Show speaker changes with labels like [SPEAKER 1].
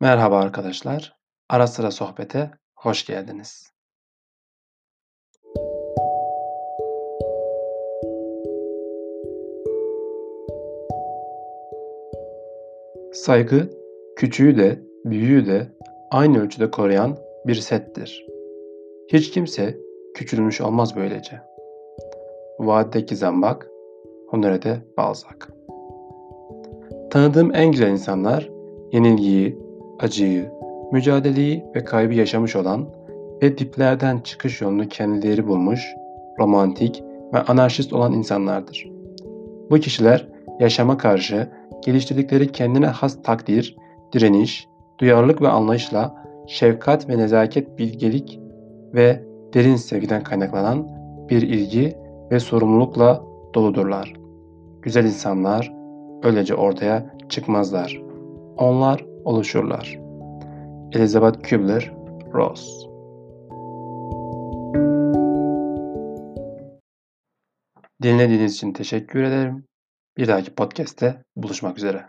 [SPEAKER 1] Merhaba arkadaşlar. Ara sıra sohbete hoş geldiniz. Saygı, küçüğü de, büyüğü de aynı ölçüde koruyan bir settir. Hiç kimse küçülmüş olmaz böylece. Vadideki zambak, Honoré Balzac. Tanıdığım en güzel insanlar yenilgiyi, acıyı, mücadeleyi ve kaybı yaşamış olan ve diplerden çıkış yolunu kendileri bulmuş, romantik ve anarşist olan insanlardır. Bu kişiler yaşama karşı geliştirdikleri kendine has takdir, direniş, duyarlılık ve anlayışla şefkat ve nezaket bilgelik ve derin sevgiden kaynaklanan bir ilgi ve sorumlulukla doludurlar. Güzel insanlar öylece ortaya çıkmazlar. Onlar oluşurlar. Elizabeth Kübler-Ross Dinlediğiniz için teşekkür ederim. Bir dahaki podcast'te buluşmak üzere.